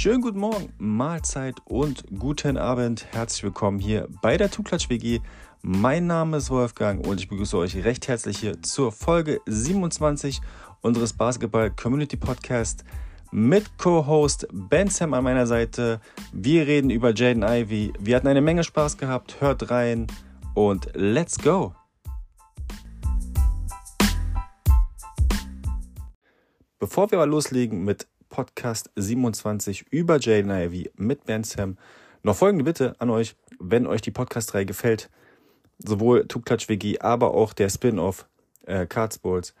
Schönen guten Morgen, Mahlzeit und guten Abend. Herzlich willkommen hier bei der Tuklatsch WG. Mein Name ist Wolfgang und ich begrüße euch recht herzlich hier zur Folge 27 unseres Basketball Community Podcast mit Co-Host Ben Sam an meiner Seite. Wir reden über Jaden Ivy. Wir hatten eine Menge Spaß gehabt. Hört rein und let's go! Bevor wir aber loslegen mit Podcast 27 über Jaden Ivy mit Ben Sam, noch folgende Bitte an euch, wenn euch die Podcast-Reihe gefällt, sowohl Tuklatsch WG, aber auch der Spin-off äh, Cardsballs,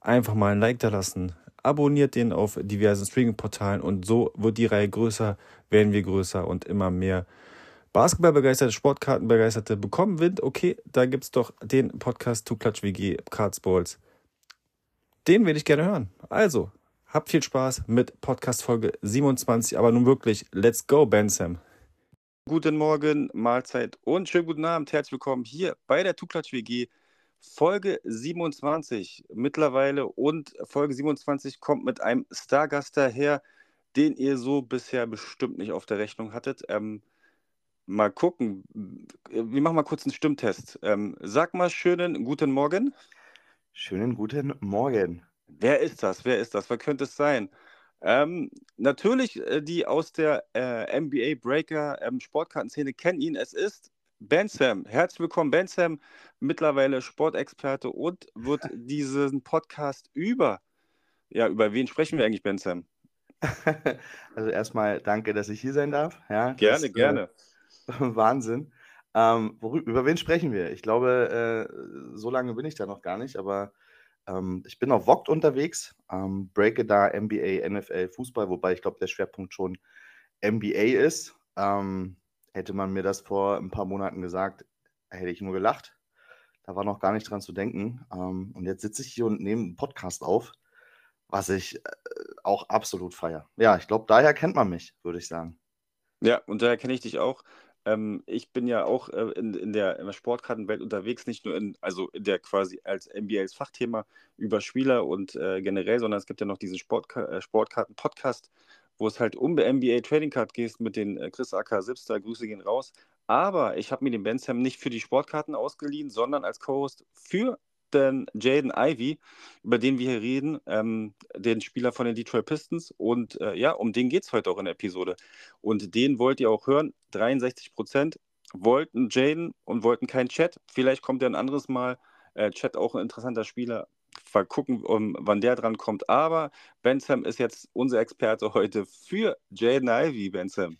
einfach mal ein Like da lassen, abonniert den auf diversen Streaming-Portalen und so wird die Reihe größer, werden wir größer und immer mehr Basketballbegeisterte, Sportkartenbegeisterte bekommen Wind. Okay, da gibt es doch den Podcast Tuklatsch WG Cardsballs. Den will ich gerne hören. Also, habt viel Spaß mit Podcast Folge 27, aber nun wirklich, let's go, Ben Sam. Guten Morgen, Mahlzeit und schönen guten Abend. Herzlich willkommen hier bei der Tuklatsch WG. Folge 27 mittlerweile und Folge 27 kommt mit einem Stargast daher, den ihr so bisher bestimmt nicht auf der Rechnung hattet. Ähm, mal gucken. Wir machen mal kurz einen Stimmtest. Ähm, sag mal schönen guten Morgen. Schönen guten Morgen. Wer ist das? Wer ist das? Wer könnte es sein? Ähm, natürlich, äh, die aus der äh, NBA Breaker ähm, Sportkartenszene kennen ihn. Es ist Ben Sam. Herzlich willkommen, Ben Sam, mittlerweile Sportexperte und wird diesen Podcast über, ja, über wen sprechen wir eigentlich, Ben Sam? Also erstmal danke, dass ich hier sein darf. Ja, gerne, das, gerne. Äh, Wahnsinn. Ähm, worüber, über wen sprechen wir? Ich glaube, äh, so lange bin ich da noch gar nicht, aber ähm, ich bin auf VOGT unterwegs, ähm, breake da NBA, NFL, Fußball, wobei ich glaube, der Schwerpunkt schon NBA ist. Ähm, hätte man mir das vor ein paar Monaten gesagt, hätte ich nur gelacht. Da war noch gar nicht dran zu denken. Ähm, und jetzt sitze ich hier und nehme einen Podcast auf, was ich äh, auch absolut feiere. Ja, ich glaube, daher kennt man mich, würde ich sagen. Ja, und daher kenne ich dich auch. Ähm, ich bin ja auch äh, in, in, der, Sportkartenwelt unterwegs, nicht nur in, also in der quasi als NBA Fachthema über Spieler und äh, generell, sondern es gibt ja noch diesen Sportka äh, Sportkarten-Podcast, wo es halt um NBA Trading Card geht mit den äh, Chris AK Sipster, Grüße gehen raus. Aber ich habe mir den Bensham nicht für die Sportkarten ausgeliehen, sondern als Co-Host für den Jaden Ivy, über den wir hier reden, ähm, den Spieler von den Detroit Pistons. Und äh, ja, um den geht es heute auch in der Episode. Und den wollt ihr auch hören. 63 Prozent wollten Jaden und wollten keinen Chat. Vielleicht kommt er ein anderes Mal. Äh, Chat auch ein interessanter Spieler. Mal gucken, um, wann der dran kommt. Aber Bentham ist jetzt unser Experte heute für Jaden Ivy, Bentham.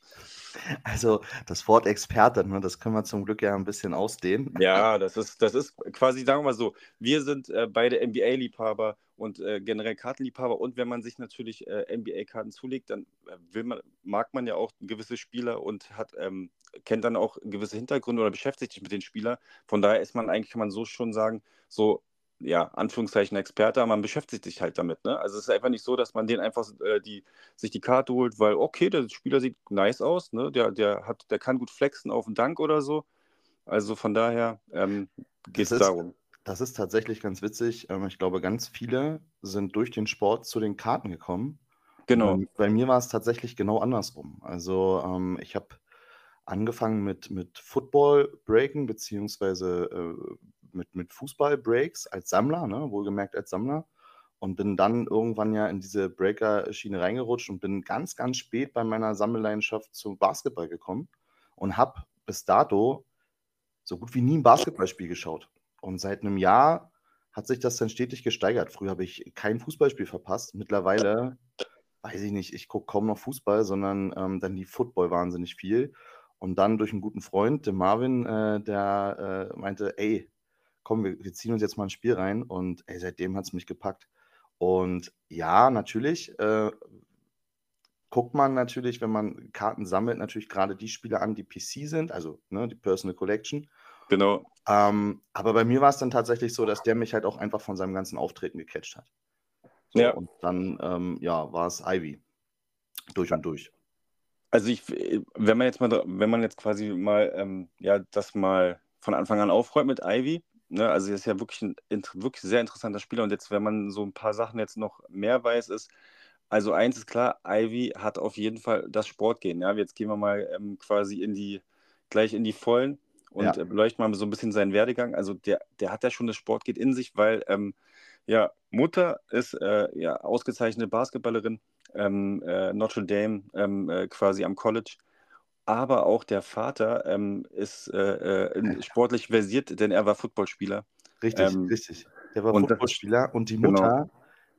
Also das Wort Experte, ne, das können wir zum Glück ja ein bisschen ausdehnen. Ja, das ist, das ist quasi, sagen wir mal so, wir sind äh, beide NBA-Liebhaber und äh, generell Kartenliebhaber und wenn man sich natürlich äh, NBA-Karten zulegt, dann äh, man, mag man ja auch gewisse Spieler und hat, ähm, kennt dann auch gewisse Hintergründe oder beschäftigt sich mit den Spielern. Von daher ist man eigentlich, kann man so schon sagen, so ja, Anführungszeichen Experte, aber man beschäftigt sich halt damit. Ne? Also es ist einfach nicht so, dass man den einfach äh, die, sich die Karte holt, weil, okay, der Spieler sieht nice aus, ne? der, der, hat, der kann gut flexen auf den Dank oder so. Also von daher ähm, geht es darum. Das ist tatsächlich ganz witzig. Ähm, ich glaube, ganz viele sind durch den Sport zu den Karten gekommen. Genau. Bei, bei mir war es tatsächlich genau andersrum. Also ähm, ich habe angefangen mit, mit Football Breaken, beziehungsweise äh, mit, mit Fußball-Breaks als Sammler, ne, wohlgemerkt als Sammler. Und bin dann irgendwann ja in diese Breaker-Schiene reingerutscht und bin ganz, ganz spät bei meiner Sammelleidenschaft zum Basketball gekommen und habe bis dato so gut wie nie ein Basketballspiel geschaut. Und seit einem Jahr hat sich das dann stetig gesteigert. Früher habe ich kein Fußballspiel verpasst. Mittlerweile, weiß ich nicht, ich gucke kaum noch Fußball, sondern ähm, dann die Football wahnsinnig viel. Und dann durch einen guten Freund, den Marvin, äh, der äh, meinte, ey, komm, wir, wir, ziehen uns jetzt mal ein Spiel rein und ey, seitdem hat es mich gepackt. Und ja, natürlich äh, guckt man natürlich, wenn man Karten sammelt, natürlich gerade die Spiele an, die PC sind, also ne, die Personal Collection. Genau. Ähm, aber bei mir war es dann tatsächlich so, dass der mich halt auch einfach von seinem ganzen Auftreten gecatcht hat. So, ja. Und dann, ähm, ja, war es Ivy. Durch und durch. Also ich, wenn man jetzt mal, wenn man jetzt quasi mal, ähm, ja, das mal von Anfang an aufräumt mit Ivy, Ne, also er ist ja wirklich ein wirklich sehr interessanter Spieler und jetzt, wenn man so ein paar Sachen jetzt noch mehr weiß, ist, also eins ist klar, Ivy hat auf jeden Fall das Sportgehen. Ja, jetzt gehen wir mal ähm, quasi in die, gleich in die Vollen und ja. äh, beleuchten mal so ein bisschen seinen Werdegang. Also der, der hat ja schon das Sportgehen in sich, weil ähm, ja, Mutter ist äh, ja ausgezeichnete Basketballerin, ähm, äh, Notre Dame ähm, äh, quasi am College. Aber auch der Vater ähm, ist äh, äh, sportlich versiert, denn er war Footballspieler. Richtig, ähm, richtig. Der war Footballspieler und die genau. Mutter, genau.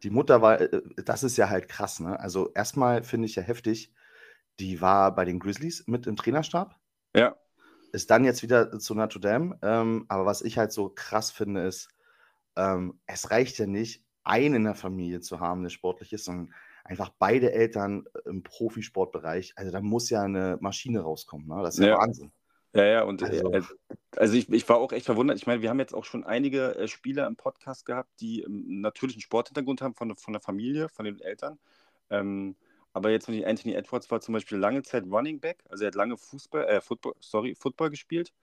die Mutter war, äh, das ist ja halt krass, ne? Also erstmal finde ich ja heftig, die war bei den Grizzlies mit im Trainerstab. Ja. Ist dann jetzt wieder zu Notre Dame. Ähm, aber was ich halt so krass finde, ist, ähm, es reicht ja nicht, einen in der Familie zu haben, der sportlich ist, sondern einfach beide Eltern äh, im Profisportbereich. Also da muss ja eine Maschine rauskommen. Ne? Das ist ja, ja. Wahnsinn. Ja, ja, und äh, also, äh, also ich, ich war auch echt verwundert. Ich meine, wir haben jetzt auch schon einige äh, Spieler im Podcast gehabt, die ähm, natürlich einen Sporthintergrund haben von, von der Familie, von den Eltern. Ähm, aber jetzt, wenn ich Anthony Edwards war zum Beispiel lange Zeit Running Back, also er hat lange Fußball, äh, Football, sorry, Football gespielt.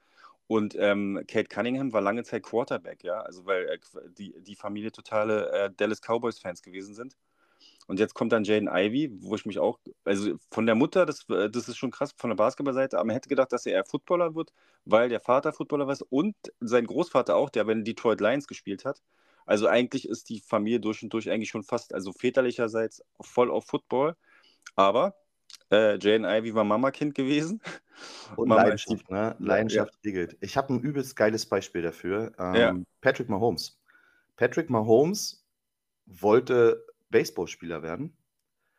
Und ähm, Kate Cunningham war lange Zeit Quarterback, ja, also weil äh, die, die Familie totale Dallas Cowboys-Fans gewesen sind. Und jetzt kommt dann Jaden Ivy, wo ich mich auch, also von der Mutter, das, äh, das ist schon krass, von der Basketballseite, aber man hätte gedacht, dass er eher Footballer wird, weil der Vater Footballer war und sein Großvater auch, der bei den Detroit Lions gespielt hat. Also eigentlich ist die Familie durch und durch eigentlich schon fast, also väterlicherseits voll auf Football. Aber äh, Jane Ivy war Mama-Kind gewesen. Und Mama Leidenschaft, ne? Leidenschaft ja. regelt. Ich habe ein übelst geiles Beispiel dafür. Ähm, ja. Patrick Mahomes. Patrick Mahomes wollte Baseballspieler werden.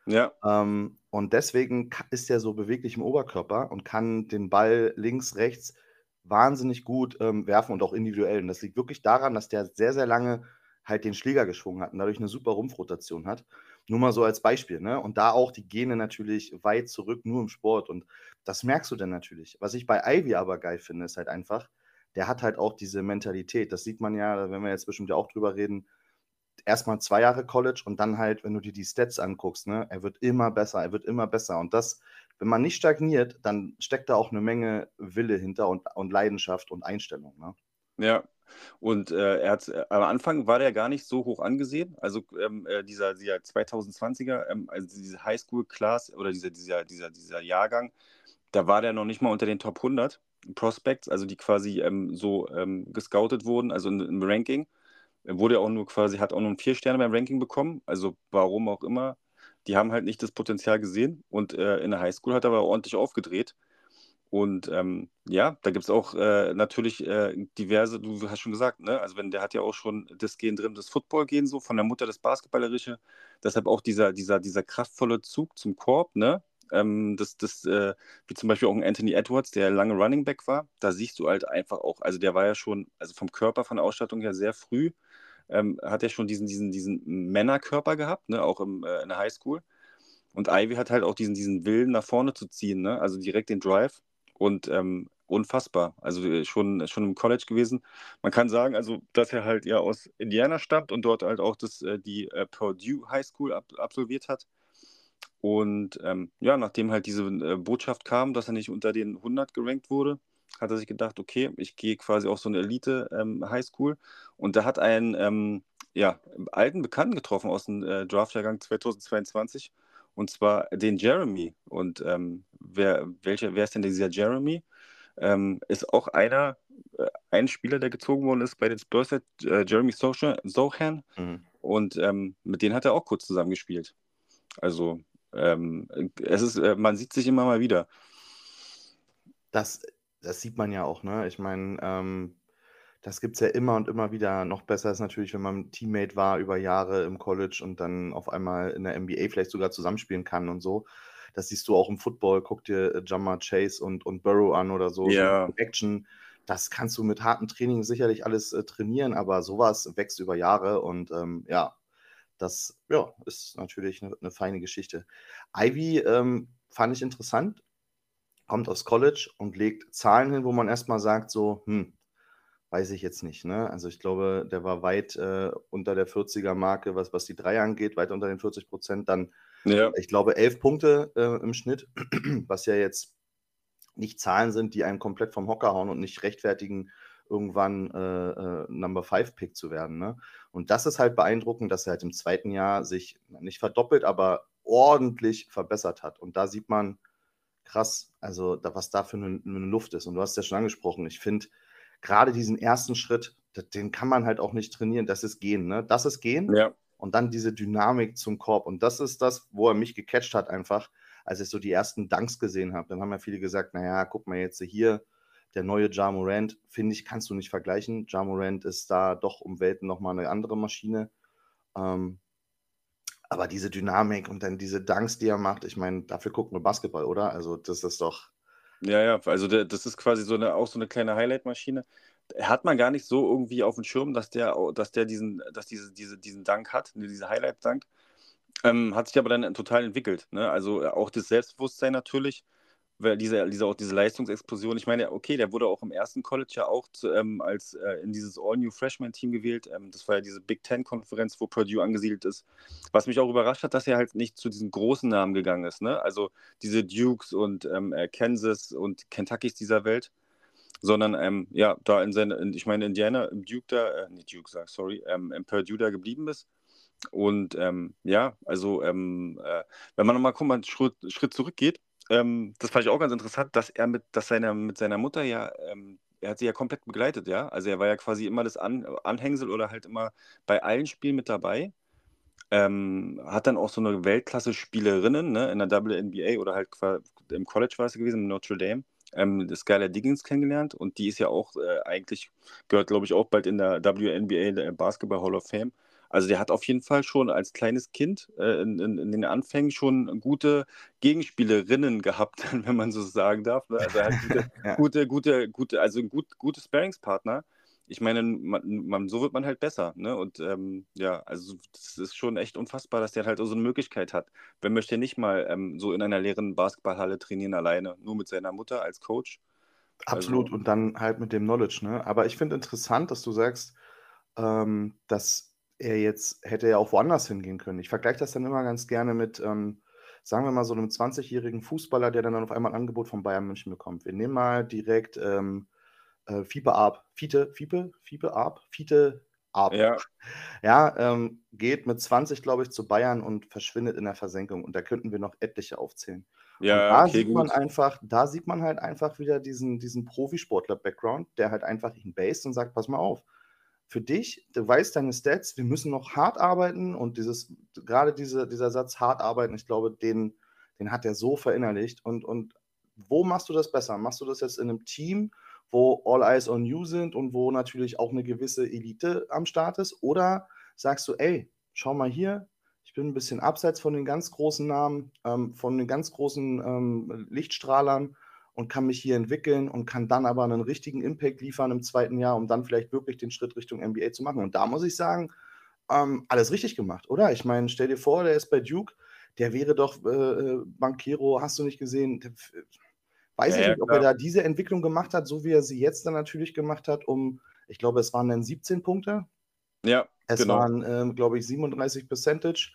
Ja. Ähm, und deswegen ist er so beweglich im Oberkörper und kann den Ball links, rechts wahnsinnig gut ähm, werfen und auch individuell. Und das liegt wirklich daran, dass der sehr, sehr lange halt den Schläger geschwungen hat und dadurch eine super Rumpfrotation hat. Nur mal so als Beispiel, ne? Und da auch die Gene natürlich weit zurück, nur im Sport. Und das merkst du dann natürlich. Was ich bei Ivy aber geil finde, ist halt einfach, der hat halt auch diese Mentalität. Das sieht man ja, wenn wir jetzt bestimmt ja auch drüber reden, erstmal zwei Jahre College und dann halt, wenn du dir die Stats anguckst, ne, er wird immer besser, er wird immer besser. Und das, wenn man nicht stagniert, dann steckt da auch eine Menge Wille hinter und, und Leidenschaft und Einstellung. Ne? Ja, und äh, er hat äh, am Anfang war der gar nicht so hoch angesehen. Also ähm, äh, dieser, dieser 2020er, ähm, also diese Highschool-Class oder dieser, dieser, dieser, dieser Jahrgang, da war der noch nicht mal unter den Top 100 Prospects, also die quasi ähm, so ähm, gescoutet wurden, also im Ranking. Er wurde auch nur quasi, hat auch nur vier Sterne beim Ranking bekommen, also warum auch immer. Die haben halt nicht das Potenzial gesehen und äh, in der Highschool hat er aber ordentlich aufgedreht. Und ähm, ja, da gibt es auch äh, natürlich äh, diverse, du hast schon gesagt, ne? Also wenn der hat ja auch schon das Gen drin, das Football-Gen so, von der Mutter das Basketballerische. Deshalb auch dieser, dieser, dieser kraftvolle Zug zum Korb, ne? Ähm, das, das, äh, wie zum Beispiel auch ein Anthony Edwards, der lange Running Back war, da siehst du halt einfach auch, also der war ja schon, also vom Körper, von der Ausstattung her sehr früh ähm, hat er schon diesen, diesen, diesen Männerkörper gehabt, ne, auch im, äh, in der Highschool. Und Ivy hat halt auch diesen, diesen Willen nach vorne zu ziehen, ne? also direkt den Drive. Und ähm, unfassbar. Also äh, schon, schon im College gewesen. Man kann sagen, also, dass er halt ja aus Indiana stammt und dort halt auch das, äh, die äh, Purdue High School ab, absolviert hat. Und ähm, ja, nachdem halt diese Botschaft kam, dass er nicht unter den 100 gerankt wurde, hat er sich gedacht, okay, ich gehe quasi auf so eine Elite-Highschool. Ähm, und da hat einen ähm, ja, alten Bekannten getroffen aus dem äh, Draftjahrgang 2022. Und zwar den Jeremy. Und ähm, wer, welcher, wer ist denn dieser Jeremy? Ähm, ist auch einer, äh, ein Spieler, der gezogen worden ist bei den Spurs, äh, Jeremy Sohan. Mhm. Und ähm, mit denen hat er auch kurz zusammengespielt. Also ähm, es ist, äh, man sieht sich immer mal wieder. Das das sieht man ja auch, ne? Ich meine, ähm, das gibt es ja immer und immer wieder. Noch besser ist natürlich, wenn man Teammate war über Jahre im College und dann auf einmal in der NBA vielleicht sogar zusammenspielen kann und so. Das siehst du auch im Football. Guck dir äh, Jammer Chase und, und Burrow an oder so. Ja. So Action. Das kannst du mit hartem Training sicherlich alles äh, trainieren, aber sowas wächst über Jahre und ähm, ja, das ja, ist natürlich eine, eine feine Geschichte. Ivy ähm, fand ich interessant kommt aufs College und legt Zahlen hin, wo man erstmal sagt, so, hm, weiß ich jetzt nicht. Ne? Also ich glaube, der war weit äh, unter der 40er-Marke, was, was die drei angeht, weit unter den 40 Prozent. Dann, ja. ich glaube, elf Punkte äh, im Schnitt, was ja jetzt nicht Zahlen sind, die einen komplett vom Hocker hauen und nicht rechtfertigen, irgendwann äh, äh Number 5 Pick zu werden. Ne? Und das ist halt beeindruckend, dass er halt im zweiten Jahr sich nicht verdoppelt, aber ordentlich verbessert hat. Und da sieht man krass, also da, was da für eine, eine Luft ist. Und du hast ja schon angesprochen, ich finde gerade diesen ersten Schritt, den kann man halt auch nicht trainieren. Das ist Gehen, ne? Das ist Gehen. Ja. Und dann diese Dynamik zum Korb. Und das ist das, wo er mich gecatcht hat, einfach, als ich so die ersten Dunks gesehen habe. Dann haben ja viele gesagt, naja, guck mal jetzt hier, der neue Ja Morant, finde ich, kannst du nicht vergleichen. Ja Morant ist da doch um Welten nochmal eine andere Maschine. Ähm, aber diese Dynamik und dann diese Dunks, die er macht, ich meine, dafür gucken wir Basketball, oder? Also das ist doch. Ja, ja, also das ist quasi so eine, auch so eine kleine Highlight-Maschine. Hat man gar nicht so irgendwie auf dem Schirm, dass der, dass der diesen, dass diese, diese, diesen Dank hat, diese Highlight-Dank. Ähm, hat sich aber dann total entwickelt. Ne? Also auch das Selbstbewusstsein natürlich weil diese, diese, auch diese Leistungsexplosion, ich meine, okay, der wurde auch im ersten College ja auch zu, ähm, als äh, in dieses All-New-Freshman-Team gewählt. Ähm, das war ja diese Big Ten-Konferenz, wo Purdue angesiedelt ist. Was mich auch überrascht hat, dass er halt nicht zu diesen großen Namen gegangen ist. Ne? Also diese Dukes und ähm, äh, Kansas und Kentuckys dieser Welt. Sondern, ähm, ja, da in seine, in, ich meine, Indiana, im Duke da, äh, nicht Duke, sag, sorry, ähm, im Purdue da geblieben ist. Und ähm, ja, also ähm, äh, wenn man nochmal guck mal, einen Schritt, Schritt zurückgeht, ähm, das fand ich auch ganz interessant, dass er mit, dass seine, mit seiner Mutter ja, ähm, er hat sie ja komplett begleitet, ja. Also er war ja quasi immer das An Anhängsel oder halt immer bei allen Spielen mit dabei. Ähm, hat dann auch so eine Weltklasse-Spielerinnen ne, in der WNBA oder halt im College war es gewesen, in Notre Dame, ähm, Skylar Diggins kennengelernt und die ist ja auch äh, eigentlich, gehört glaube ich auch bald in der WNBA, der Basketball Hall of Fame. Also der hat auf jeden Fall schon als kleines Kind äh, in, in, in, den Anfängen schon gute Gegenspielerinnen gehabt, wenn man so sagen darf. Ne? Also er hat gute, ja. gute, gute, gute, also ein gut, gute Sparingspartner. Ich meine, man, man, so wird man halt besser. Ne? Und ähm, ja, also das ist schon echt unfassbar, dass der halt so eine Möglichkeit hat. Wer möchte nicht mal ähm, so in einer leeren Basketballhalle trainieren alleine, nur mit seiner Mutter als Coach? Absolut, also, und dann halt mit dem Knowledge. Ne? Aber ich finde interessant, dass du sagst, ähm, dass er jetzt hätte ja auch woanders hingehen können. Ich vergleiche das dann immer ganz gerne mit, ähm, sagen wir mal, so einem 20-jährigen Fußballer, der dann auf einmal ein Angebot von Bayern München bekommt. Wir nehmen mal direkt ähm, äh, Fiepe Ab. Fiete, Fiepe, Fiepe Ab, Fiete Ab. Ja, ja ähm, geht mit 20, glaube ich, zu Bayern und verschwindet in der Versenkung. Und da könnten wir noch etliche aufzählen. Ja, da okay, sieht man gut. einfach, da sieht man halt einfach wieder diesen, diesen Profisportler-Background, der halt einfach ihn based und sagt, pass mal auf, für dich, du weißt deine Stats, wir müssen noch hart arbeiten und dieses, gerade diese, dieser Satz hart arbeiten, ich glaube, den, den hat er so verinnerlicht. Und, und wo machst du das besser? Machst du das jetzt in einem Team, wo All Eyes on You sind und wo natürlich auch eine gewisse Elite am Start ist? Oder sagst du, ey, schau mal hier, ich bin ein bisschen abseits von den ganz großen Namen, ähm, von den ganz großen ähm, Lichtstrahlern und kann mich hier entwickeln und kann dann aber einen richtigen Impact liefern im zweiten Jahr, um dann vielleicht wirklich den Schritt Richtung NBA zu machen. Und da muss ich sagen, ähm, alles richtig gemacht, oder? Ich meine, stell dir vor, der ist bei Duke, der wäre doch äh, äh Banquero, hast du nicht gesehen? Der, weiß ja, ich nicht, ob er da diese Entwicklung gemacht hat, so wie er sie jetzt dann natürlich gemacht hat, um, ich glaube, es waren dann 17 Punkte. Ja, es genau. waren, ähm, glaube ich, 37 Percentage.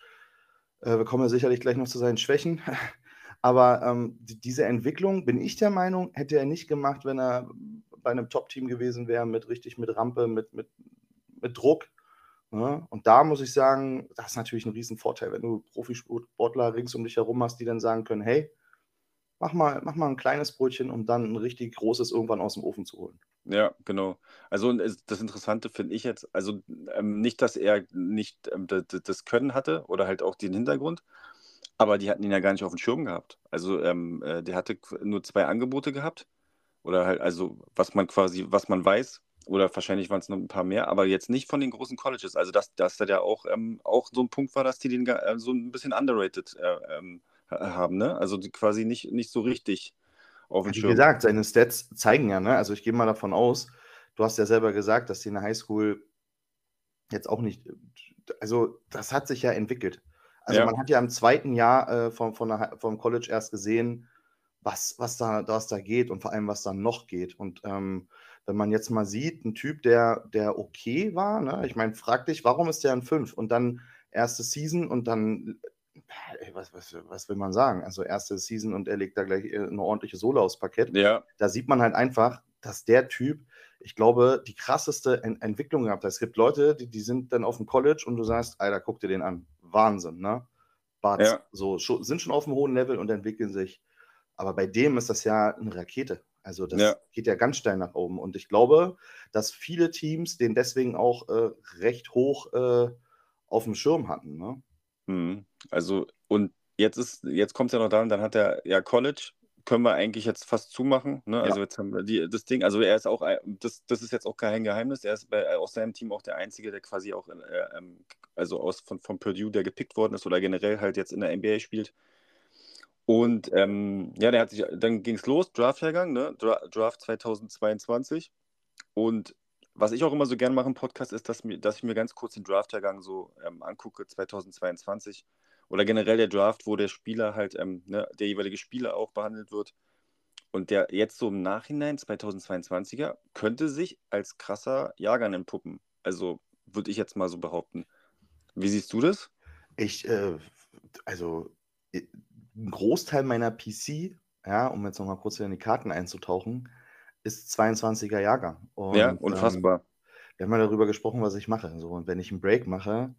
Äh, wir kommen ja sicherlich gleich noch zu seinen Schwächen. Aber ähm, die, diese Entwicklung, bin ich der Meinung, hätte er nicht gemacht, wenn er bei einem Top-Team gewesen wäre, mit richtig mit Rampe, mit, mit, mit Druck. Ne? Und da muss ich sagen, das ist natürlich ein Riesenvorteil, wenn du Profisportler rings um dich herum hast, die dann sagen können, hey, mach mal, mach mal ein kleines Brötchen, um dann ein richtig großes irgendwann aus dem Ofen zu holen. Ja, genau. Also das Interessante finde ich jetzt, also ähm, nicht, dass er nicht ähm, das Können hatte oder halt auch den Hintergrund, aber die hatten ihn ja gar nicht auf dem Schirm gehabt. Also ähm, äh, der hatte nur zwei Angebote gehabt. Oder halt, also was man quasi, was man weiß, oder wahrscheinlich waren es noch ein paar mehr, aber jetzt nicht von den großen Colleges. Also dass, dass da ja auch, ähm, auch so ein Punkt war, dass die den äh, so ein bisschen underrated äh, ähm, haben, ne? Also quasi nicht, nicht so richtig auf dem Schirm. Wie gesagt, seine Stats zeigen ja, ne? Also ich gehe mal davon aus, du hast ja selber gesagt, dass die in der Highschool jetzt auch nicht, also das hat sich ja entwickelt. Also ja. man hat ja im zweiten Jahr äh, vom, von der, vom College erst gesehen, was, was, da, was da geht und vor allem, was da noch geht. Und ähm, wenn man jetzt mal sieht, ein Typ, der, der okay war, ne? ich meine, frag dich, warum ist der ein 5? Und dann erste Season und dann, äh, was, was, was will man sagen? Also erste Season und er legt da gleich äh, eine ordentliche Solo aufs Parkett. Ja. Da sieht man halt einfach, dass der Typ, ich glaube, die krasseste Ent Entwicklung gehabt hat. Es gibt Leute, die, die sind dann auf dem College und du sagst, Alter, guck dir den an. Wahnsinn, ne? Buds, ja. so sind schon auf einem hohen Level und entwickeln sich. Aber bei dem ist das ja eine Rakete. Also das ja. geht ja ganz steil nach oben. Und ich glaube, dass viele Teams den deswegen auch äh, recht hoch äh, auf dem Schirm hatten. Ne? Mhm. Also, und jetzt ist, jetzt kommt es ja noch daran, dann hat er ja College, können wir eigentlich jetzt fast zumachen. Ne? Also ja. jetzt haben wir die, das Ding, also er ist auch, das, das ist jetzt auch kein Geheimnis, er ist bei, aus seinem Team auch der Einzige, der quasi auch, äh, ähm, also aus von, von Purdue, der gepickt worden ist oder generell halt jetzt in der NBA spielt. Und ähm, ja, der hat sich, dann ging es los, Draftjahrgang, ne? Dra Draft 2022. Und was ich auch immer so gerne mache im Podcast, ist, dass, mir, dass ich mir ganz kurz den Draftjahrgang so ähm, angucke, 2022. Oder generell der Draft, wo der Spieler halt, ähm, ne, der jeweilige Spieler auch behandelt wird. Und der jetzt so im Nachhinein, 2022er, könnte sich als krasser Jahrgang entpuppen. Also würde ich jetzt mal so behaupten. Wie siehst du das? Ich, äh, also ein Großteil meiner PC, ja, um jetzt nochmal kurz in die Karten einzutauchen, ist 22er Jahrgang. Und, ja, unfassbar. Ähm, wir haben ja darüber gesprochen, was ich mache. So, und wenn ich einen Break mache,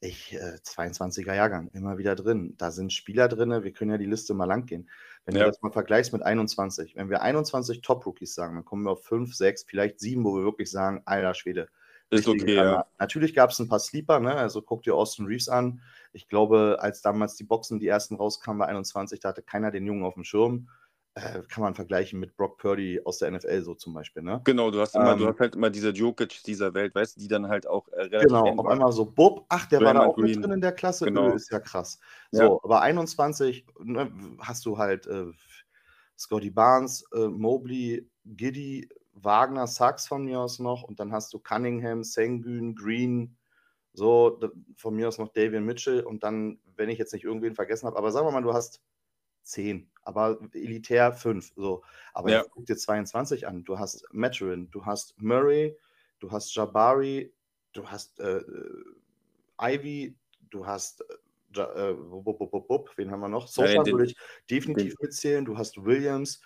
ich, äh, 22er Jahrgang, immer wieder drin. Da sind Spieler drin, wir können ja die Liste mal lang gehen. Wenn ja. du das mal vergleichst mit 21, wenn wir 21 Top-Rookies sagen, dann kommen wir auf 5, 6, vielleicht 7, wo wir wirklich sagen, alter Schwede, ist okay, ja. Natürlich gab es ein paar Sleeper, ne? also guck dir Austin Reeves an. Ich glaube, als damals die Boxen, die ersten rauskamen bei 21, da hatte keiner den Jungen auf dem Schirm. Äh, kann man vergleichen mit Brock Purdy aus der NFL so zum Beispiel. Ne? Genau, du hast, immer, ähm, du hast halt immer diese Jokic dieser Welt, weißt du, die dann halt auch äh, relativ Genau, auf einmal so, Bob, ach, der Draymond war da auch Green. mit drin in der Klasse, genau. ist ja krass. So, ja. aber 21 ne, hast du halt äh, Scotty Barnes, äh, Mobley, Giddy, Wagner, Sachs von mir aus noch und dann hast du Cunningham, Sengun, Green, so von mir aus noch Davian Mitchell und dann, wenn ich jetzt nicht irgendwen vergessen habe, aber sagen wir mal, du hast zehn, aber elitär fünf, so. Aber ja. guck dir 22 an. Du hast Maturin, du hast Murray, du hast Jabari, du hast äh, Ivy, du hast äh, äh, wen haben wir noch? Sosa ja, würde ich definitiv den, mitzählen. Du hast Williams,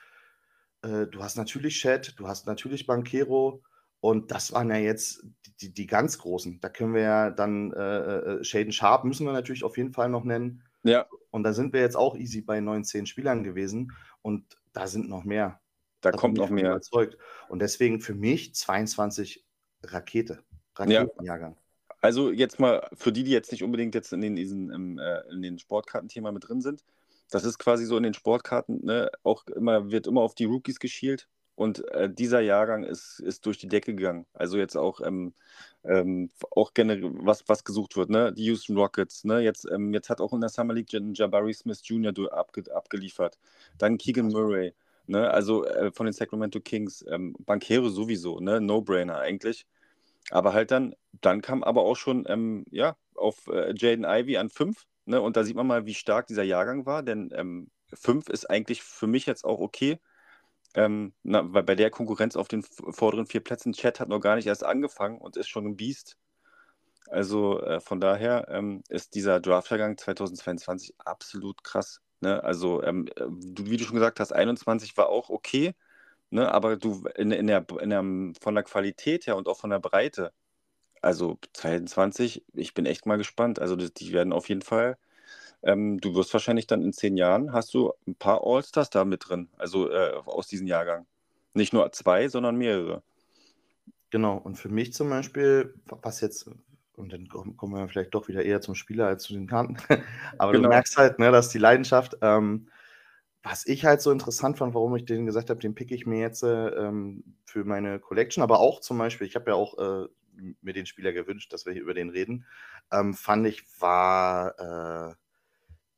äh, du hast natürlich Chat, du hast natürlich Banquero und das waren ja jetzt die, die ganz großen. Da können wir ja dann äh, äh, Shaden Sharp müssen wir natürlich auf jeden Fall noch nennen. Ja. Und da sind wir jetzt auch easy bei 19 Spielern gewesen und da sind noch mehr. Da, da kommt noch mehr. Überzeugt. Und deswegen für mich 22 Rakete. Raketenjahrgang. Ja. Also jetzt mal für die, die jetzt nicht unbedingt jetzt in den, diesen, äh, in den Sportkartenthema mit drin sind, das ist quasi so in den Sportkarten, ne, auch immer, wird immer auf die Rookies geschielt. Und äh, dieser Jahrgang ist, ist durch die Decke gegangen. Also jetzt auch, ähm, ähm, auch generell, was, was gesucht wird, ne? Die Houston Rockets, ne? Jetzt, ähm, jetzt hat auch in der Summer League Jabari Smith Jr. Abge abgeliefert. Dann Keegan Murray, ne? Also äh, von den Sacramento Kings, ähm, Bankero sowieso, ne? No-Brainer eigentlich. Aber halt dann, dann kam aber auch schon, ähm, ja, auf äh, Jaden Ivy an 5, Ne? Und da sieht man mal, wie stark dieser Jahrgang war, denn ähm, fünf ist eigentlich für mich jetzt auch okay. Ähm, na, weil bei der Konkurrenz auf den vorderen vier Plätzen, Chat hat noch gar nicht erst angefangen und ist schon ein Biest. Also äh, von daher ähm, ist dieser Draftjahrgang 2022 absolut krass. Ne? Also, ähm, äh, du, wie du schon gesagt hast, 21 war auch okay, ne? aber du in, in der, in der, von der Qualität her und auch von der Breite also 22, ich bin echt mal gespannt. Also die werden auf jeden Fall, ähm, du wirst wahrscheinlich dann in zehn Jahren, hast du ein paar Allstars da mit drin, also äh, aus diesem Jahrgang. Nicht nur zwei, sondern mehrere. Genau, und für mich zum Beispiel, was jetzt, und dann kommen wir vielleicht doch wieder eher zum Spieler als zu den Karten, aber genau. du merkst halt, ne, dass die Leidenschaft, ähm, was ich halt so interessant fand, warum ich den gesagt habe, den pick ich mir jetzt äh, ähm, für meine Collection, aber auch zum Beispiel, ich habe ja auch äh, mir den Spieler gewünscht, dass wir hier über den reden, ähm, fand ich, war äh,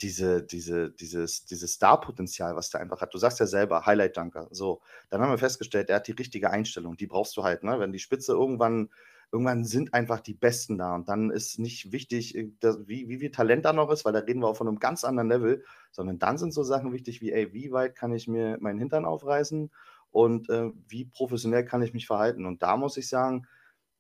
diese, diese, dieses, dieses Star-Potenzial, was der einfach hat. Du sagst ja selber, Highlight-Dunker. So, dann haben wir festgestellt, er hat die richtige Einstellung. Die brauchst du halt, ne? Wenn die Spitze irgendwann, irgendwann sind einfach die Besten da. Und dann ist nicht wichtig, äh, dass, wie, wie viel Talent da noch ist, weil da reden wir auch von einem ganz anderen Level, sondern dann sind so Sachen wichtig wie, ey, wie weit kann ich mir meinen Hintern aufreißen und äh, wie professionell kann ich mich verhalten? Und da muss ich sagen,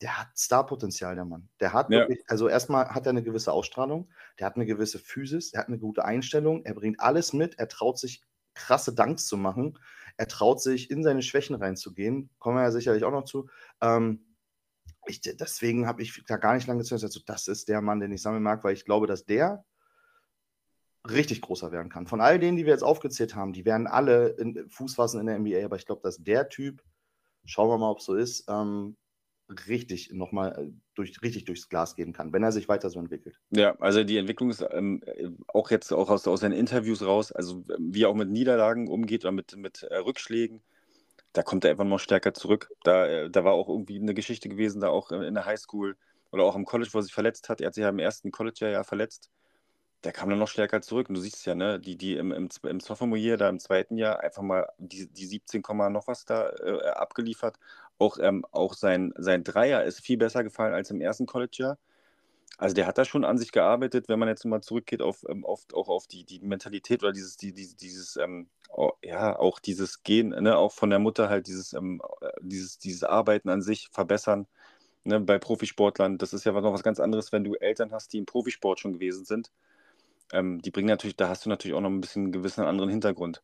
der hat Starpotenzial, der Mann. Der hat ja. wirklich, also erstmal hat er eine gewisse Ausstrahlung, der hat eine gewisse Physis, er hat eine gute Einstellung, er bringt alles mit, er traut sich krasse Danks zu machen, er traut sich in seine Schwächen reinzugehen, kommen wir ja sicherlich auch noch zu. Ähm, ich, deswegen habe ich da gar nicht lange gezögert, also das ist der Mann, den ich sammeln mag, weil ich glaube, dass der richtig großer werden kann. Von all denen, die wir jetzt aufgezählt haben, die werden alle in, Fuß fassen in der NBA, aber ich glaube, dass der Typ, schauen wir mal, ob es so ist, ähm, richtig nochmal äh, durch, richtig durchs Glas gehen kann, wenn er sich weiter so entwickelt. Ja, also die Entwicklung ist ähm, auch jetzt auch aus, aus seinen Interviews raus, also wie er auch mit Niederlagen umgeht oder mit, mit äh, Rückschlägen, da kommt er einfach noch stärker zurück. Da, äh, da war auch irgendwie eine Geschichte gewesen, da auch in der Highschool oder auch im College, wo er sich verletzt hat. Er hat sich ja im ersten College-Jahr ja verletzt der kam dann noch stärker zurück. Und du siehst ja, ne, die, die im, im, im Sophomore-Year, da im zweiten Jahr, einfach mal die, die 17, noch was da äh, abgeliefert. Auch, ähm, auch sein, sein Dreier ist viel besser gefallen als im ersten College-Jahr. Also der hat da schon an sich gearbeitet, wenn man jetzt mal zurückgeht auf, ähm, auf, auch auf die, die Mentalität oder dieses, die, die, dieses, ähm, oh, ja, auch dieses Gehen, ne, auch von der Mutter halt dieses, ähm, äh, dieses, dieses Arbeiten an sich verbessern. Ne, bei Profisportlern, das ist ja noch was ganz anderes, wenn du Eltern hast, die im Profisport schon gewesen sind ähm, die bringen natürlich, da hast du natürlich auch noch ein bisschen einen gewissen anderen Hintergrund.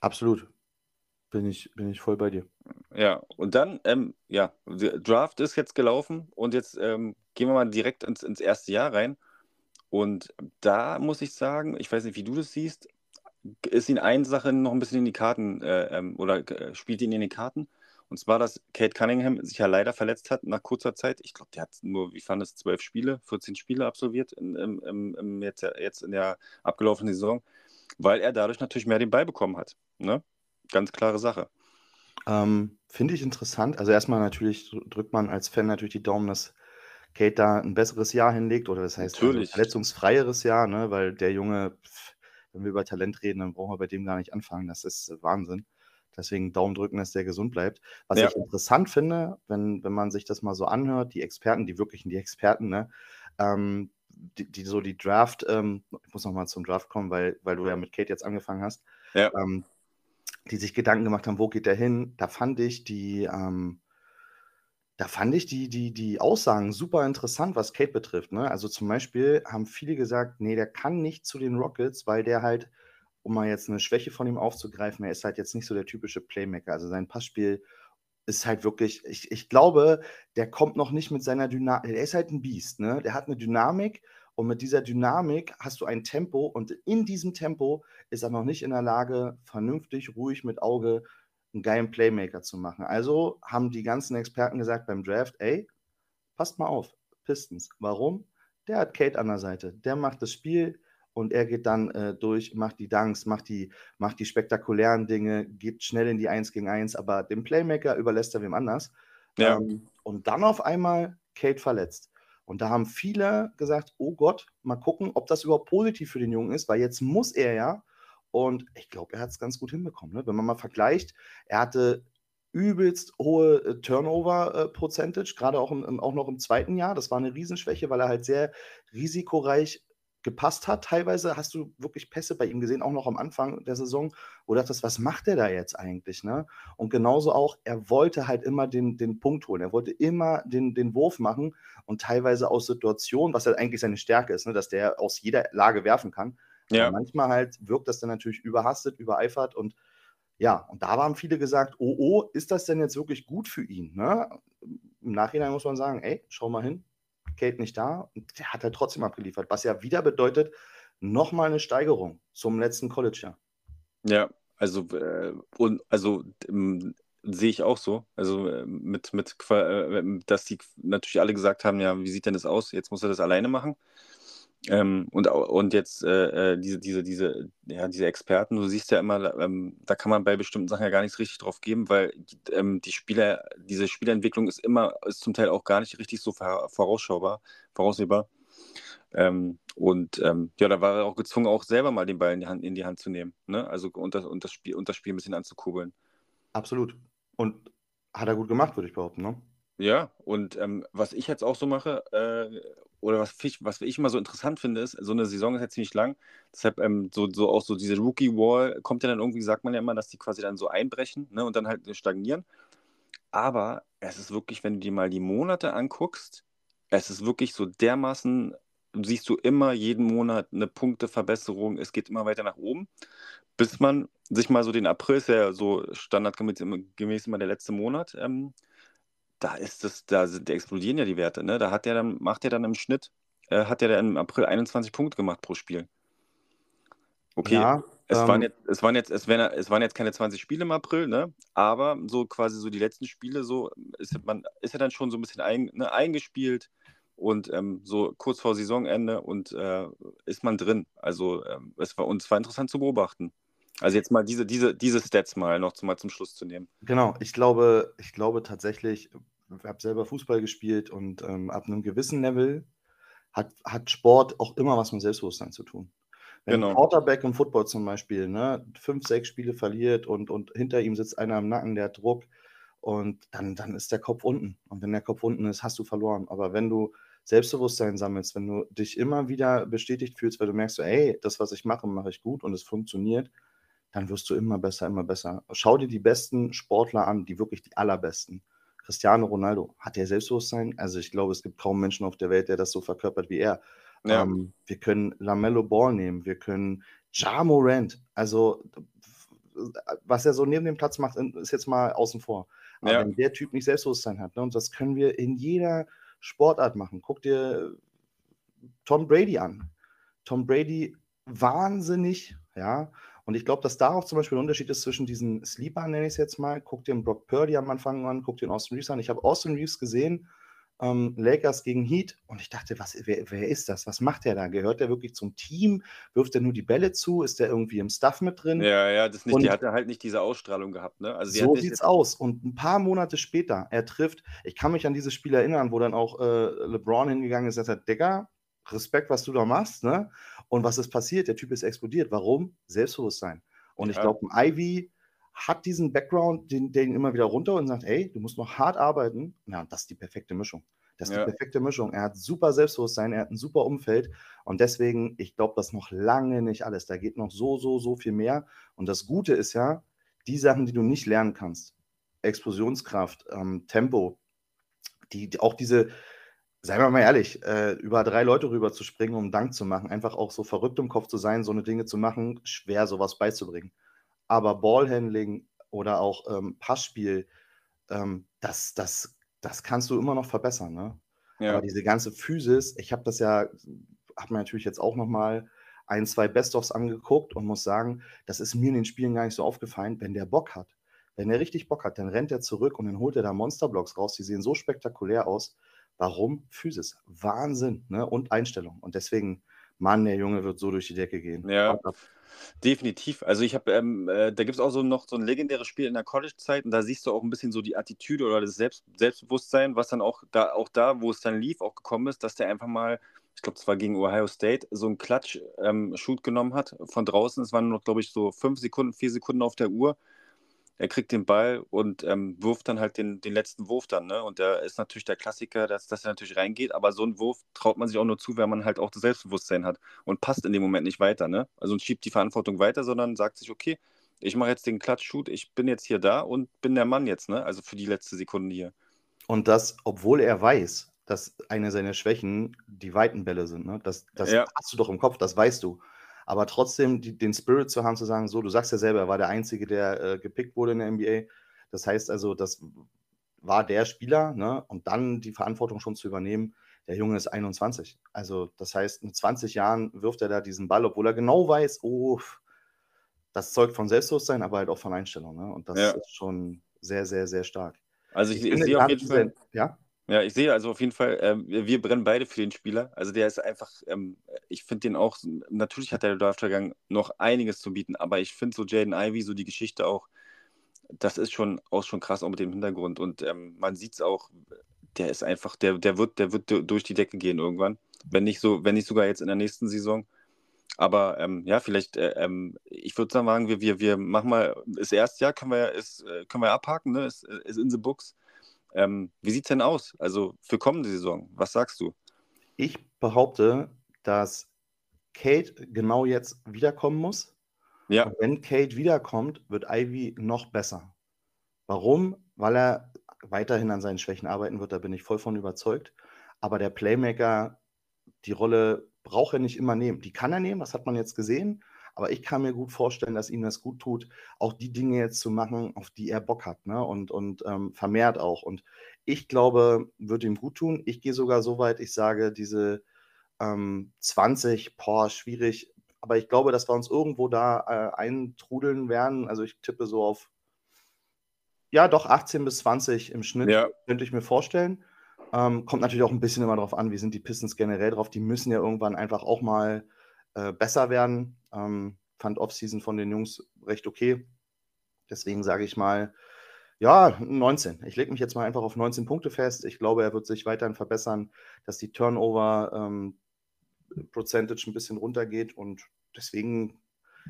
Absolut. Bin ich, bin ich voll bei dir. Ja, und dann, ähm, ja, Draft ist jetzt gelaufen und jetzt ähm, gehen wir mal direkt ins, ins erste Jahr rein. Und da muss ich sagen, ich weiß nicht, wie du das siehst, ist ihn eine Sache noch ein bisschen in die Karten äh, ähm, oder äh, spielt ihn in die Karten. Und zwar, dass Kate Cunningham sich ja leider verletzt hat nach kurzer Zeit. Ich glaube, der hat nur, wie fand es, zwölf Spiele, 14 Spiele absolviert in, in, in, jetzt, jetzt in der abgelaufenen Saison, weil er dadurch natürlich mehr den Ball bekommen hat. Ne? Ganz klare Sache. Ähm, Finde ich interessant. Also erstmal natürlich drückt man als Fan natürlich die Daumen, dass Kate da ein besseres Jahr hinlegt oder das heißt also verletzungsfreieres Jahr, ne? weil der Junge, wenn wir über Talent reden, dann brauchen wir bei dem gar nicht anfangen. Das ist Wahnsinn. Deswegen Daumen drücken, dass der gesund bleibt. Was ja. ich interessant finde, wenn, wenn man sich das mal so anhört, die Experten, die wirklichen, die Experten, ne, ähm, die, die, so die Draft, ähm, ich muss nochmal zum Draft kommen, weil, weil du ja mit Kate jetzt angefangen hast, ja. ähm, die sich Gedanken gemacht haben, wo geht der hin? Da fand ich die, ähm, da fand ich die, die, die Aussagen super interessant, was Kate betrifft. Ne? Also zum Beispiel haben viele gesagt, nee, der kann nicht zu den Rockets, weil der halt um mal jetzt eine Schwäche von ihm aufzugreifen, er ist halt jetzt nicht so der typische Playmaker. Also sein Passspiel ist halt wirklich, ich, ich glaube, der kommt noch nicht mit seiner Dynamik, er ist halt ein Biest, ne? Der hat eine Dynamik und mit dieser Dynamik hast du ein Tempo und in diesem Tempo ist er noch nicht in der Lage, vernünftig, ruhig mit Auge einen geilen Playmaker zu machen. Also haben die ganzen Experten gesagt beim Draft, ey, passt mal auf, Pistons. Warum? Der hat Kate an der Seite. Der macht das Spiel, und er geht dann äh, durch, macht die Dunks, macht die, macht die spektakulären Dinge, geht schnell in die 1 gegen 1, aber den Playmaker überlässt er wem anders. Ja. Ähm, und dann auf einmal Kate verletzt. Und da haben viele gesagt, oh Gott, mal gucken, ob das überhaupt positiv für den Jungen ist, weil jetzt muss er ja. Und ich glaube, er hat es ganz gut hinbekommen. Ne? Wenn man mal vergleicht, er hatte übelst hohe äh, Turnover-Percentage, äh, gerade auch, auch noch im zweiten Jahr. Das war eine Riesenschwäche, weil er halt sehr risikoreich gepasst hat. Teilweise hast du wirklich Pässe bei ihm gesehen, auch noch am Anfang der Saison, wo du dachtest, was macht der da jetzt eigentlich? Ne? Und genauso auch, er wollte halt immer den, den Punkt holen. Er wollte immer den, den Wurf machen und teilweise aus Situationen, was halt eigentlich seine Stärke ist, ne? dass der aus jeder Lage werfen kann. Ja. Aber manchmal halt wirkt das dann natürlich überhastet, übereifert und ja, und da haben viele gesagt, oh, oh, ist das denn jetzt wirklich gut für ihn? Ne? Im Nachhinein muss man sagen, ey, schau mal hin, Kate nicht da und der hat er trotzdem abgeliefert, was ja wieder bedeutet, nochmal eine Steigerung zum letzten College-Jahr. Ja, also, äh, und, also ähm, sehe ich auch so. Also äh, mit, mit, äh, dass die natürlich alle gesagt haben, ja, wie sieht denn das aus? Jetzt muss er das alleine machen. Ähm, und, und jetzt äh, äh, diese, diese, diese, ja, diese Experten, du siehst ja immer, ähm, da kann man bei bestimmten Sachen ja gar nichts richtig drauf geben, weil ähm, die Spieler, diese Spielerentwicklung ist immer, ist zum Teil auch gar nicht richtig so vorausschaubar, voraussehbar. Ähm, und ähm, ja, da war er auch gezwungen, auch selber mal den Ball in die Hand, in die Hand zu nehmen. Ne? Also und das, und, das Spiel, und das Spiel ein bisschen anzukurbeln. Absolut. Und hat er gut gemacht, würde ich behaupten, ne? Ja, und ähm, was ich jetzt auch so mache, äh, oder was ich, was ich immer so interessant finde, ist, so eine Saison ist ja ziemlich lang, deshalb ähm, so, so auch so diese Rookie-Wall kommt ja dann irgendwie, sagt man ja immer, dass die quasi dann so einbrechen ne, und dann halt stagnieren. Aber es ist wirklich, wenn du dir mal die Monate anguckst, es ist wirklich so dermaßen, siehst du immer jeden Monat eine Punkteverbesserung, es geht immer weiter nach oben, bis man sich mal so den April, ist ja so standardgemäß immer der letzte Monat, ähm, da ist es, da, da explodieren ja die Werte. Ne? Da hat der dann, macht er dann im Schnitt, äh, hat er dann im April 21 Punkte gemacht pro Spiel. Okay, ja, es, ähm, waren jetzt, es, waren jetzt, es, waren, es waren jetzt keine 20 Spiele im April, ne? aber so quasi so die letzten Spiele, so ist man ist ja dann schon so ein bisschen ein, ne, eingespielt und ähm, so kurz vor Saisonende und äh, ist man drin. Also ähm, es war uns war interessant zu beobachten. Also jetzt mal diese, diese, diese Stats mal noch zum, mal zum Schluss zu nehmen. Genau, ich glaube, ich glaube tatsächlich, ich habe selber Fußball gespielt und ähm, ab einem gewissen Level hat, hat Sport auch immer was mit Selbstbewusstsein zu tun. Wenn genau. ein Quarterback im Football zum Beispiel ne, fünf, sechs Spiele verliert und, und hinter ihm sitzt einer im Nacken, der hat Druck und dann, dann ist der Kopf unten. Und wenn der Kopf unten ist, hast du verloren. Aber wenn du Selbstbewusstsein sammelst, wenn du dich immer wieder bestätigt fühlst, weil du merkst, ey, das, was ich mache, mache ich gut und es funktioniert, dann wirst du immer besser, immer besser. Schau dir die besten Sportler an, die wirklich die allerbesten. Cristiano Ronaldo, hat der Selbstbewusstsein? Also ich glaube, es gibt kaum Menschen auf der Welt, der das so verkörpert wie er. Ja. Ähm, wir können Lamello Ball nehmen, wir können Ja Morant. Also was er so neben dem Platz macht, ist jetzt mal außen vor. Aber ja. wenn der Typ nicht Selbstbewusstsein hat, ne, und das können wir in jeder Sportart machen. Guck dir Tom Brady an. Tom Brady wahnsinnig, ja. Und ich glaube, dass da auch zum Beispiel ein Unterschied ist zwischen diesen Sleepern, nenne ich es jetzt mal. Guck dir den Brock Purdy am Anfang an, guck dir den Austin Reeves an. Ich habe Austin Reeves gesehen ähm, Lakers gegen Heat und ich dachte, was, wer, wer ist das? Was macht der da? Gehört der wirklich zum Team? Wirft er nur die Bälle zu? Ist der irgendwie im Stuff mit drin? Ja, ja, das nicht, und die hat halt nicht diese Ausstrahlung gehabt. Ne? Also so sieht's aus. Und ein paar Monate später, er trifft, ich kann mich an dieses Spiel erinnern, wo dann auch äh, LeBron hingegangen ist und gesagt hat, Digga, Respekt, was du da machst, ne? Und was ist passiert? Der Typ ist explodiert. Warum? Selbstbewusstsein. Und ja. ich glaube, ein Ivy hat diesen Background, den, den immer wieder runter und sagt, hey, du musst noch hart arbeiten. Ja, das ist die perfekte Mischung. Das ist ja. die perfekte Mischung. Er hat super Selbstbewusstsein, er hat ein super Umfeld und deswegen, ich glaube, das noch lange nicht alles. Da geht noch so, so, so viel mehr. Und das Gute ist ja, die Sachen, die du nicht lernen kannst, Explosionskraft, ähm, Tempo, die, auch diese, seien wir mal ehrlich, äh, über drei Leute rüber zu springen, um Dank zu machen, einfach auch so verrückt im Kopf zu sein, so eine Dinge zu machen, schwer sowas beizubringen aber Ballhandling oder auch ähm, Passspiel, ähm, das, das, das kannst du immer noch verbessern. Ne? Ja. Aber diese ganze Physis, ich habe das ja, habe mir natürlich jetzt auch nochmal ein, zwei Best-ofs angeguckt und muss sagen, das ist mir in den Spielen gar nicht so aufgefallen, wenn der Bock hat. Wenn er richtig Bock hat, dann rennt er zurück und dann holt er da Monsterblocks raus. Die sehen so spektakulär aus. Warum? Physis. Wahnsinn. Ne? Und Einstellung. Und deswegen, Mann, der Junge wird so durch die Decke gehen. Ja. Definitiv. Also ich habe, ähm, äh, da gibt es auch so noch so ein legendäres Spiel in der College-Zeit und da siehst du auch ein bisschen so die Attitüde oder das Selbst Selbstbewusstsein, was dann auch da, auch da, wo es dann lief, auch gekommen ist, dass der einfach mal, ich glaube, es war gegen Ohio State, so einen Klatsch-Shoot ähm, genommen hat von draußen. Es waren noch, glaube ich, so fünf Sekunden, vier Sekunden auf der Uhr er kriegt den Ball und ähm, wirft dann halt den, den letzten Wurf dann. Ne? Und der ist natürlich der Klassiker, dass, dass er natürlich reingeht, aber so einen Wurf traut man sich auch nur zu, wenn man halt auch das Selbstbewusstsein hat und passt in dem Moment nicht weiter. Ne? Also und schiebt die Verantwortung weiter, sondern sagt sich, okay, ich mache jetzt den Klatsch-Shoot, ich bin jetzt hier da und bin der Mann jetzt, ne? Also für die letzte Sekunde hier. Und das, obwohl er weiß, dass eine seiner Schwächen die weiten Bälle sind, ne? Das, das ja. hast du doch im Kopf, das weißt du aber trotzdem die, den Spirit zu haben, zu sagen, so, du sagst ja selber, er war der Einzige, der äh, gepickt wurde in der NBA. Das heißt also, das war der Spieler, ne? Und dann die Verantwortung schon zu übernehmen. Der Junge ist 21. Also, das heißt, in 20 Jahren wirft er da diesen Ball, obwohl er genau weiß, oh, das zeugt von Selbstbewusstsein, aber halt auch von Einstellung. Ne? Und das ja. ist schon sehr, sehr, sehr stark. Also ich, ich, ich sehe auf jeden Fall. Ja? Ja, ich sehe also auf jeden Fall, ähm, wir brennen beide für den Spieler. Also der ist einfach, ähm, ich finde den auch, natürlich hat der Draftvergang noch einiges zu bieten, aber ich finde so Jaden Ivy, so die Geschichte auch, das ist schon auch schon krass, auch mit dem Hintergrund. Und ähm, man sieht es auch, der ist einfach, der, der wird, der wird durch die Decke gehen irgendwann. Wenn nicht so, wenn nicht sogar jetzt in der nächsten Saison. Aber ähm, ja, vielleicht, äh, ähm, ich würde sagen, wir, wir, wir machen mal das erste Jahr, können wir, ist, äh, können wir abhaken, ne? Ist, ist in the books. Ähm, wie sieht es denn aus? Also für kommende Saison, was sagst du? Ich behaupte, dass Kate genau jetzt wiederkommen muss. Ja. Und wenn Kate wiederkommt, wird Ivy noch besser. Warum? Weil er weiterhin an seinen Schwächen arbeiten wird, da bin ich voll von überzeugt. Aber der Playmaker, die Rolle braucht er nicht immer nehmen. Die kann er nehmen, das hat man jetzt gesehen. Aber ich kann mir gut vorstellen, dass ihm das gut tut, auch die Dinge jetzt zu machen, auf die er Bock hat, ne? Und, und ähm, vermehrt auch. Und ich glaube, wird ihm gut tun. Ich gehe sogar so weit, ich sage, diese ähm, 20, boah, schwierig. aber ich glaube, dass wir uns irgendwo da äh, eintrudeln werden. Also ich tippe so auf, ja, doch 18 bis 20 im Schnitt, Ja. könnte ich mir vorstellen. Ähm, kommt natürlich auch ein bisschen immer darauf an, wie sind die Pistons generell drauf. Die müssen ja irgendwann einfach auch mal äh, besser werden. Ähm, fand Offseason von den Jungs recht okay. Deswegen sage ich mal, ja, 19. Ich lege mich jetzt mal einfach auf 19 Punkte fest. Ich glaube, er wird sich weiterhin verbessern, dass die Turnover ähm, Percentage ein bisschen runtergeht und deswegen,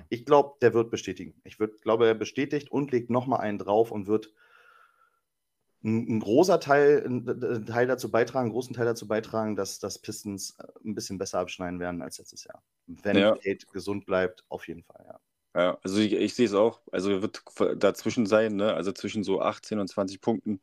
ich glaube, der wird bestätigen. Ich würd, glaube, er bestätigt und legt nochmal einen drauf und wird ein, ein großer Teil, ein, Teil dazu beitragen, einen großen Teil dazu beitragen, dass das Pistons äh, ein bisschen besser abschneiden werden als letztes Jahr. Wenn Ja. Kate gesund bleibt, auf jeden Fall, ja. Ja, also ich, ich sehe es auch. Also er wird dazwischen sein, ne? Also zwischen so 18 und 20 Punkten.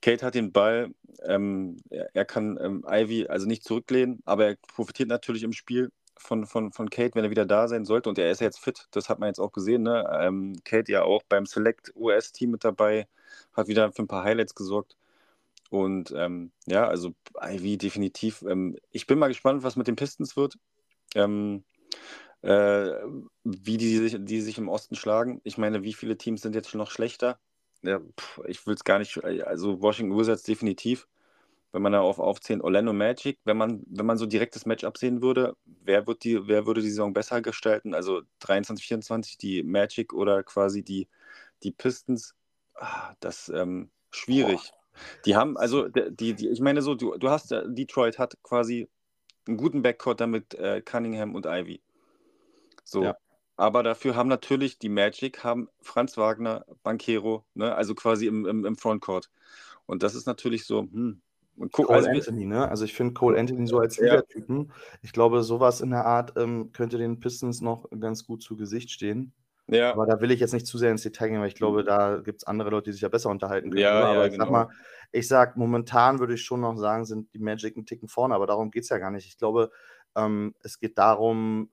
Kate hat den Ball, ähm, er, er kann ähm, Ivy also nicht zurücklehnen, aber er profitiert natürlich im Spiel von, von, von Kate, wenn er wieder da sein sollte. Und er ist ja jetzt fit, das hat man jetzt auch gesehen. Ne? Ähm, Kate ja auch beim Select US-Team mit dabei, hat wieder für ein paar Highlights gesorgt. Und ähm, ja, also Ivy definitiv. Ähm, ich bin mal gespannt, was mit den Pistons wird. Ähm, äh, wie die sich, die sich im Osten schlagen. Ich meine, wie viele Teams sind jetzt schon noch schlechter? Ja, pff, ich will es gar nicht, also Washington Wizards definitiv. Wenn man da auf aufzählt, Orlando Magic, wenn man, wenn man so direktes Matchup sehen würde, wer, wird die, wer würde die Saison besser gestalten? Also 23, 24, die Magic oder quasi die, die Pistons? Ah, das ähm, schwierig. Die haben, also die, die, ich meine so, du, du hast, äh, Detroit hat quasi einen guten Backcourt damit äh, Cunningham und Ivy. So. Ja. Aber dafür haben natürlich die Magic, haben Franz Wagner, Banquero, ne, also quasi im, im, im Frontcourt. Und das ist natürlich so, hm. Cole also, Anthony, ne? Also ich finde Cole Anthony so als Ja. Leader-Typen. Ich glaube, sowas in der Art ähm, könnte den Pistons noch ganz gut zu Gesicht stehen. Ja, Aber da will ich jetzt nicht zu sehr ins Detail gehen, weil ich glaube, da gibt es andere Leute, die sich ja besser unterhalten können. Ja, aber ja, ich sag genau. mal, ich sag, momentan würde ich schon noch sagen, sind die Magic einen Ticken vorne, aber darum geht es ja gar nicht. Ich glaube, ähm, es geht darum,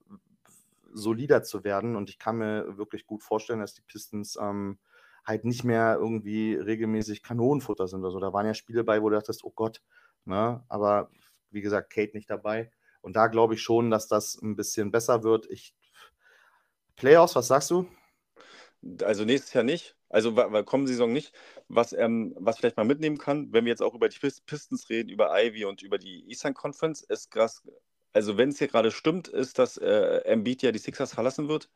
solider zu werden und ich kann mir wirklich gut vorstellen, dass die Pistons ähm, halt nicht mehr irgendwie regelmäßig Kanonenfutter sind oder so. Da waren ja Spiele bei, wo du dachtest, oh Gott, ne? Aber wie gesagt, Kate nicht dabei. Und da glaube ich schon, dass das ein bisschen besser wird. Ich Playoffs, was sagst du? also nächstes Jahr nicht. Also wa- kommende Saison nicht. Was, ähm, was vielleicht mal mitnehmen kann, wenn wir jetzt auch über die Pist- Pistons reden, über Ivy und über die Eastern Conference, ist krass. Also wenn es hier gerade stimmt, ist, dass äh, Embiid ja die Sixers verlassen wird.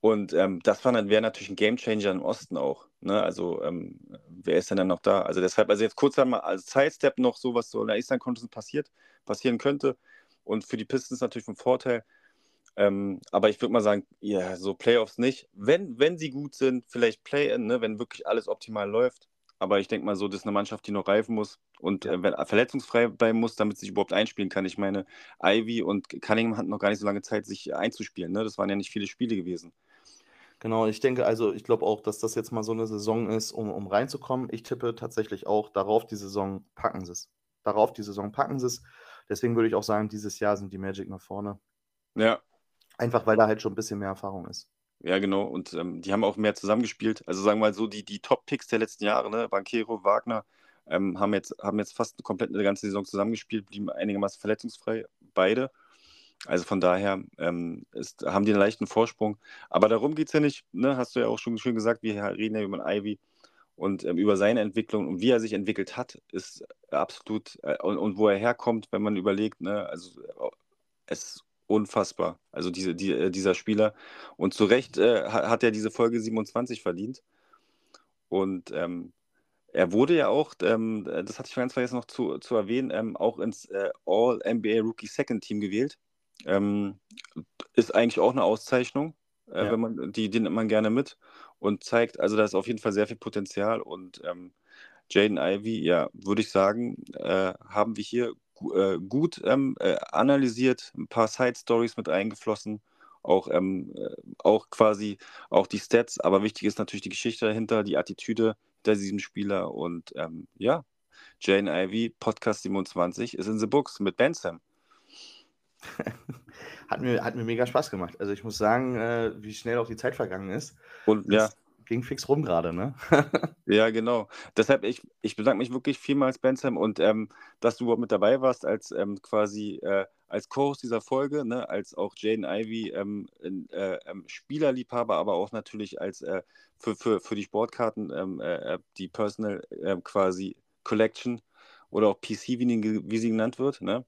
Und ähm, das wäre natürlich ein Gamechanger im Osten auch. Ne? Also ähm, wer ist denn dann noch da? Also deshalb, also jetzt kurz einmal als Sidestep noch so, was so in der Eastern Conference passiert, passieren könnte. Und für die Pistons natürlich ein Vorteil. Ähm, aber ich würde mal sagen, ja, so Playoffs nicht. Wenn, wenn sie gut sind, vielleicht Play-In, ne, wenn wirklich alles optimal läuft. Aber ich denke mal so, das ist eine Mannschaft, die noch reifen muss und Ja. äh, wenn, verletzungsfrei bleiben muss, damit sie sich überhaupt einspielen kann. Ich meine, Ivy und Cunningham hatten noch gar nicht so lange Zeit, sich einzuspielen. Ne? Das waren ja nicht viele Spiele gewesen. Genau, ich denke, also ich glaube auch, dass das jetzt mal so eine Saison ist, um, um reinzukommen. Ich tippe tatsächlich auch, darauf die Saison packen sie es. Darauf die Saison packen sie es. Deswegen würde ich auch sagen, dieses Jahr sind die Magic nach vorne. Ja, Einfach weil da halt schon ein bisschen mehr Erfahrung ist. ja, genau. Und ähm, die haben auch mehr zusammengespielt. Also sagen wir mal so, die, die Top-Picks der letzten Jahre, ne? Banquero, Wagner, ähm, haben, jetzt, haben jetzt fast komplett eine ganze Saison zusammengespielt, blieben einigermaßen verletzungsfrei, beide. Also von daher ähm, ist, haben die einen leichten Vorsprung. Aber darum geht es ja nicht, ne? hast du ja auch schon schön gesagt, wir reden ja über Ivy und ähm, über seine Entwicklung und wie er sich entwickelt hat, ist absolut, äh, und, und wo er herkommt, wenn man überlegt, ne? also äh, es ist unfassbar, also diese, die, äh, dieser Spieler. Und zu Recht äh, ha- hat er diese Folge 27 verdient. Und ähm, er wurde ja auch, ähm, das hatte ich ganz vergessen noch zu, zu erwähnen, ähm, auch ins äh, All-NBA Rookie Second Team gewählt. Ähm, ist eigentlich auch eine Auszeichnung, äh, Ja. wenn man, die, die nimmt man gerne mit und zeigt, also da ist auf jeden Fall sehr viel Potenzial und ähm, Jaden Ivey, ja, würde ich sagen, äh, haben wir hier äh, gut ähm, äh, analysiert, ein paar Side-Stories mit eingeflossen, auch, ähm, äh, auch quasi auch die Stats, aber wichtig ist natürlich die Geschichte dahinter, die Attitüde hinter diesem Spieler und ähm, ja, Jane Ivy, Podcast 27 ist in the books mit Ben Sam. Hat mir, hat mir mega Spaß gemacht. Also ich muss sagen, äh, wie schnell auch die Zeit vergangen ist. Und ja, Das, ging fix rum gerade, ne? ja, genau. Deshalb, ich, ich bedanke mich wirklich vielmals, Bensam, und ähm, dass du überhaupt mit dabei warst als ähm, quasi äh, als Co-Host dieser Folge, ne, als auch Jaden Ivy ähm, äh, ähm, Spielerliebhaber, aber auch natürlich als äh, für, für, für die Sportkarten ähm, äh, äh, die Personal äh, quasi Collection oder auch PC, wie, wie sie genannt wird, ne?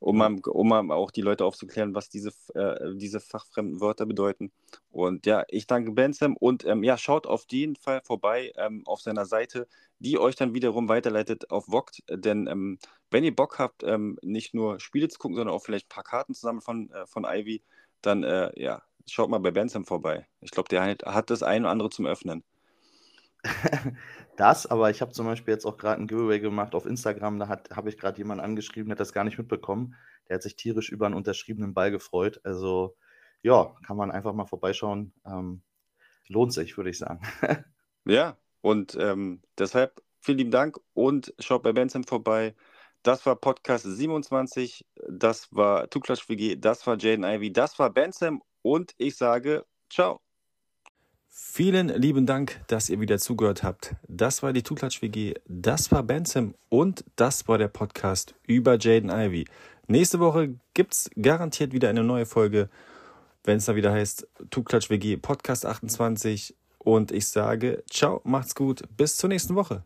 um, mal, um mal auch die Leute aufzuklären, was diese, äh, diese fachfremden Wörter bedeuten. Und ja, ich danke Bensam und ähm, ja, schaut auf jeden Fall vorbei ähm, auf seiner Seite, die euch dann wiederum weiterleitet auf Vogt, denn ähm, wenn ihr Bock habt, ähm, nicht nur Spiele zu gucken, sondern auch vielleicht ein paar Karten zusammen von, äh, von Ivy, dann äh, ja, schaut mal bei Bensam vorbei. Ich glaube, der hat, hat das ein oder andere zum Öffnen. Das, aber ich habe zum Beispiel jetzt auch gerade ein Giveaway gemacht auf Instagram, da habe ich gerade jemanden angeschrieben, der hat das gar nicht mitbekommen. Der hat sich tierisch über einen unterschriebenen Ball gefreut. Also ja, kann man einfach mal vorbeischauen. Ähm, lohnt sich, würde ich sagen. ja, und ähm, deshalb vielen lieben Dank und schaut bei Benson vorbei. Das war Podcast 27, das war Tuklatsch WG, das war Jaden Ivy, das war Bensam und ich sage ciao. Vielen lieben Dank, dass ihr wieder zugehört habt. Das war die Tuklatsch WG, das war Benson und das war der Podcast über Jaden Ivy. Nächste Woche gibt es garantiert wieder eine neue Folge, wenn es da wieder heißt Tuklatsch WG Podcast 28 und ich sage ciao, macht's gut, bis zur nächsten Woche.